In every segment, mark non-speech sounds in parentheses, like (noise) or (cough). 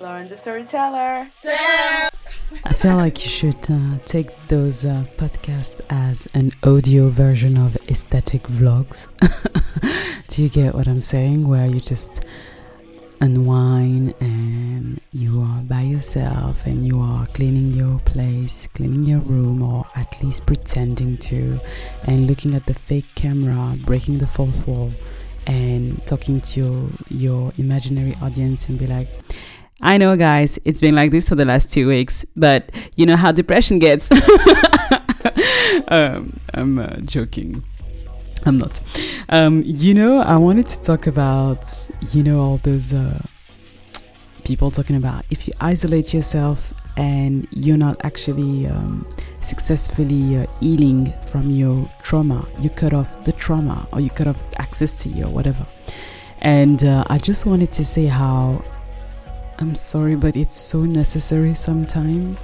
Lauren the Storyteller. I feel like you should uh, take those uh, podcasts as an audio version of aesthetic vlogs. (laughs) Do you get what I'm saying? Where you just unwind and you are by yourself and you are cleaning your place, cleaning your room, or at least pretending to, and looking at the fake camera, breaking the fourth wall, and talking to your, your imaginary audience and be like, I know, guys, it's been like this for the last two weeks, but you know how depression gets. (laughs) um, I'm uh, joking. I'm not. Um, you know, I wanted to talk about, you know, all those uh, people talking about if you isolate yourself and you're not actually um, successfully uh, healing from your trauma, you cut off the trauma or you cut off access to you or whatever. And uh, I just wanted to say how I'm sorry, but it's so necessary sometimes.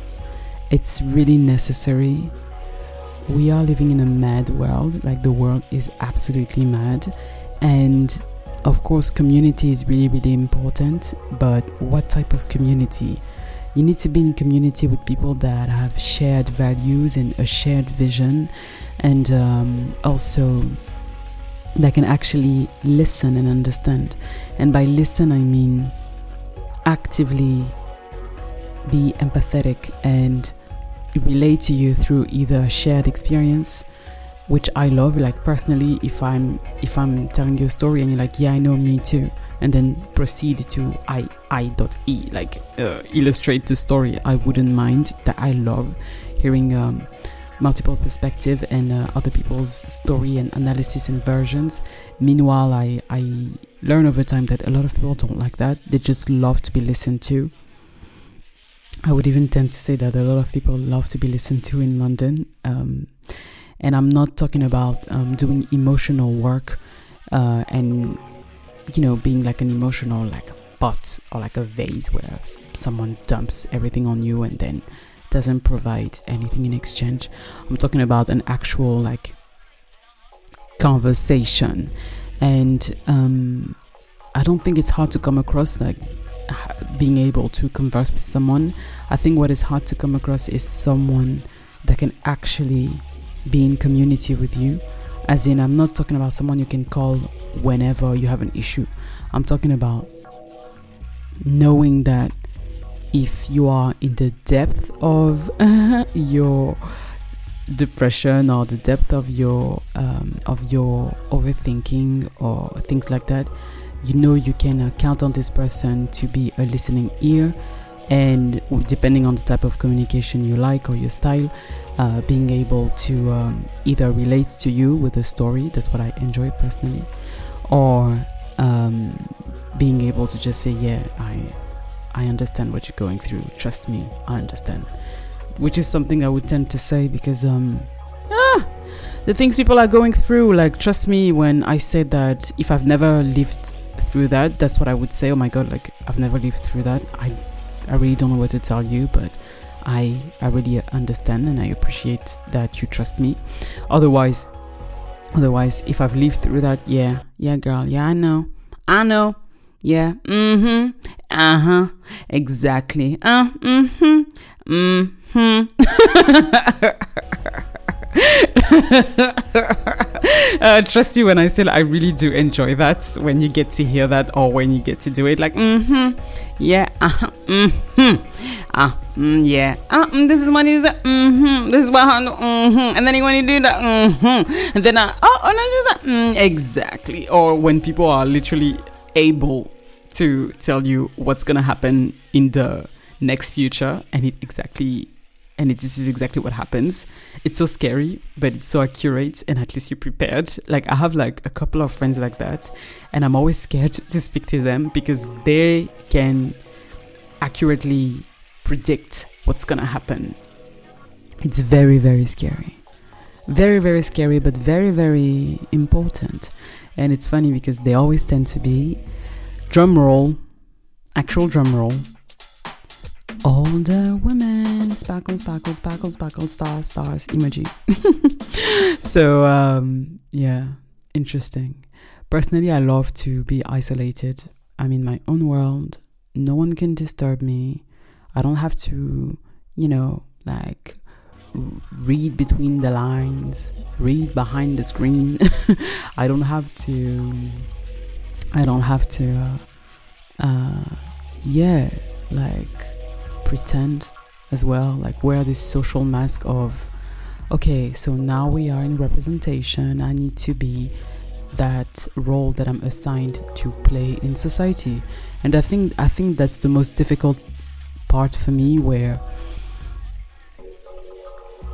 It's really necessary we are living in a mad world, like the world is absolutely mad. And of course, community is really, really important, but what type of community? You need to be in community with people that have shared values and a shared vision, and um, also that can actually listen and understand. And by listen, I mean actively be empathetic and relate to you through either shared experience which I love like personally if I'm if I'm telling you a story and you're like yeah I know me too and then proceed to I I dot e like uh, illustrate the story I wouldn't mind that. I love hearing um, multiple perspective and uh, other people's story and analysis and versions meanwhile I I learn over time that a lot of people don't like that they just love to be listened to I would even tend to say that a lot of people love to be listened to in London. Um, and I'm not talking about um, doing emotional work uh, and, you know, being like an emotional, like a pot or like a vase where someone dumps everything on you and then doesn't provide anything in exchange. I'm talking about an actual, like, conversation. And um, I don't think it's hard to come across like being able to converse with someone. I think what is hard to come across is someone that can actually be in community with you. As in, I'm not talking about someone you can call whenever you have an issue. I'm talking about knowing that if you are in the depth of (laughs) your depression or the depth of your um, of your overthinking or things like that you know you can uh, count on this person to be a listening ear and depending on the type of communication you like or your style uh, being able to um, either relate to you with a story that's what i enjoy personally or um, being able to just say yeah i i understand what you're going through trust me i understand which is something i would tend to say because um ah, the things people are going through like trust me when i said that if i've never lived through that, that's what I would say. Oh my god, like I've never lived through that. I I really don't know what to tell you, but I I really understand and I appreciate that you trust me. Otherwise, otherwise, if I've lived through that, yeah, yeah, girl, yeah, I know, I know, yeah, mm-hmm, uh-huh, exactly, uh, mm-hmm, mm-hmm. (laughs) uh, trust me when I say I really do enjoy that when you get to hear that or when you get to do it. Like, mm-hmm, yeah, uh-huh, mm-hmm, ah, mm, yeah, uh, mm, this is what you say, mm-hmm, this is what, I do. mm-hmm, and then when you do that, mm-hmm, and then I, oh, and I do that, mm, exactly. Or when people are literally able to tell you what's gonna happen in the next future, and it exactly and it, this is exactly what happens. It's so scary, but it's so accurate, and at least you're prepared. Like I have like a couple of friends like that, and I'm always scared (laughs) to speak to them because they can accurately predict what's gonna happen. It's very very scary, very very scary, but very very important. And it's funny because they always tend to be drum roll, actual drum roll older women sparkle sparkle sparkle sparkle stars stars emoji (laughs) so um yeah interesting personally i love to be isolated i'm in my own world no one can disturb me. I don't have to, you know, like read between the lines, read behind the screen. (laughs) I don't have to. I don't have to. Uh, uh, yeah, like pretend as well, like wear this social mask of, okay, so now we are in representation. I need to be that role that I'm assigned to play in society, and I think I think that's the most difficult part for me, where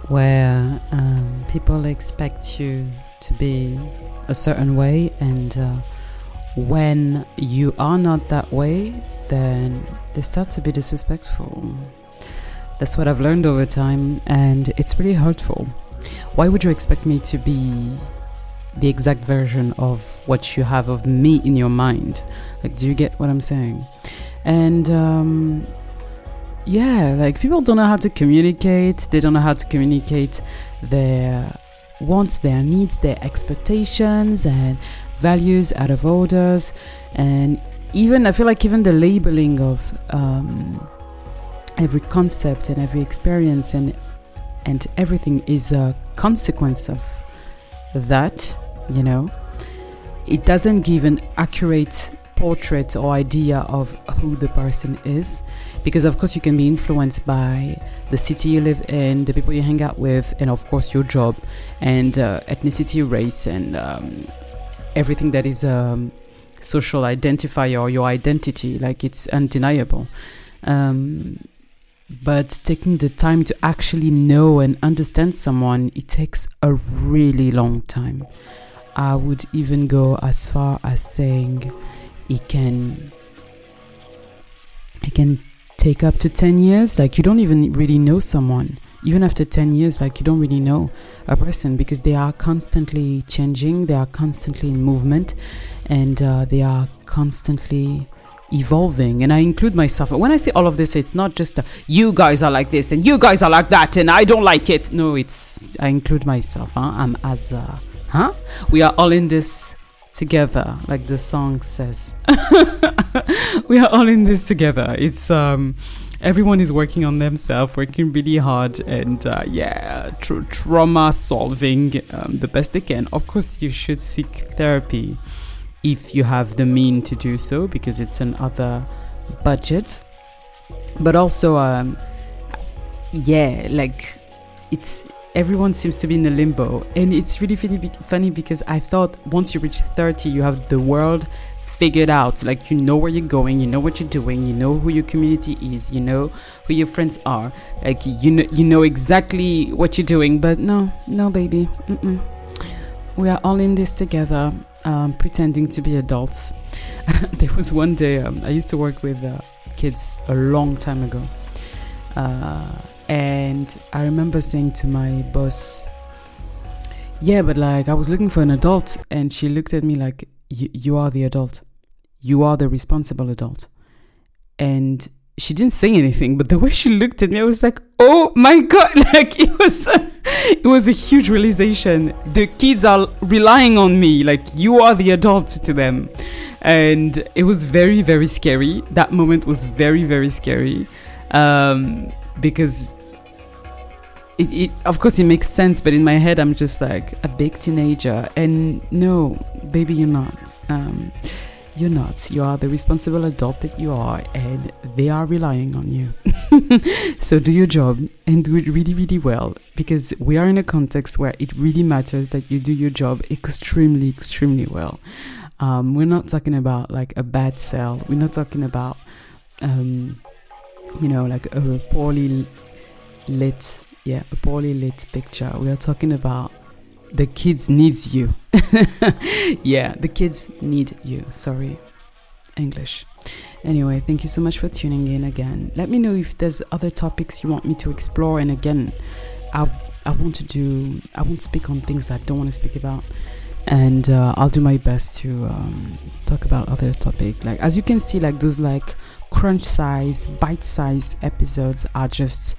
where um, people expect you to be a certain way, and uh, when you are not that way, then they start to be disrespectful. That's what I've learned over time, and it's really hurtful. Why would you expect me to be the exact version of what you have of me in your mind? Like, do you get what I'm saying? And um, yeah, like people don't know how to communicate. They don't know how to communicate their wants, their needs, their expectations, and values out of orders. And even, I feel like even the labeling of um, every concept and every experience and and everything is a consequence of that, you know. It doesn't give an accurate portrait or idea of who the person is. Because of course you can be influenced by the city you live in the people you hang out with and of course your job and uh, ethnicity race and um, everything that is a um, social identifier or your identity. Like it's undeniable. Um, but taking the time to actually know and understand someone it takes a really long time. I would even go as far as saying it can it can take up to 10 years. Like you don't even really know someone. Even after 10 years like you don't really know a person because they are constantly changing they are constantly in movement and uh, they are constantly evolving. And i include myself. When i say all of this it's not just uh, you guys are like this and you guys are like that and i don't like it. No it's i include myself huh? i'm as uh, huh? We are all in this together like the song says. (laughs) We are all in this together. It's um everyone is working on themselves working really hard and uh, yeah tr- trauma solving um, the best they can. Of course you should seek therapy if you have the mean to do so because it's another budget. But also um yeah like it's everyone seems to be in a limbo. And it's really funny, because I thought once you reach 30, you have the world figured out. Like you know where you're going, you know what you're doing, you know who your community is, you know who your friends are. Like you know, you know exactly what you're doing. But no, no, baby. Mm-mm. We are all in this together, um, pretending to be adults. (laughs) there was one day um, I used to work with uh, kids a long time ago. Uh, and I remember saying to my boss, Yeah, but like I was looking for an adult. And she looked at me like, You are the adult. You are the responsible adult. And she didn't say anything, but the way she looked at me, I was like, "Oh my god!" (laughs) Like it was, a, it was a huge realization. The kids are relying on me, like you are the adult to them, and it was very, very scary. That moment was very, very scary. Um, because it, it, of course it makes sense but in my head i'm just like a big teenager. And no baby you're not. Um, you're not. You are the responsible adult that you are and they are relying on you. (laughs) So do your job and do it really really well because we are in a context where it really matters that you do your job extremely extremely well. Um, we're not talking about like a bad sell. We're not talking about um, you know like a poorly lit yeah a poorly lit picture. We are talking about the kids needs you. (laughs) Yeah the kids need you. Sorry english. Anyway thank you so much for tuning in again. Let me know if there's other topics you want me to explore. And again i i want to do i won't speak on things i don't want to speak about. And uh, i'll do my best to um, talk about other topic. Like as you can see like those like crunch size bite size episodes are just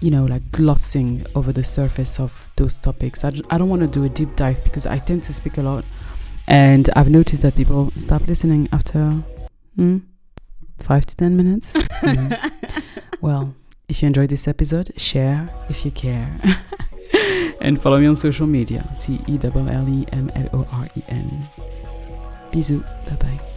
you know, like glossing over the surface of those topics. I, I don't want to do a deep dive because I tend to speak a lot. And I've noticed that people stop listening after, hmm, five to ten minutes. (laughs) Mm. well, if you enjoyed this episode, share if you care. (laughs) and follow me on social media. T E L L E M L O R E N. Bisous. Bye bye.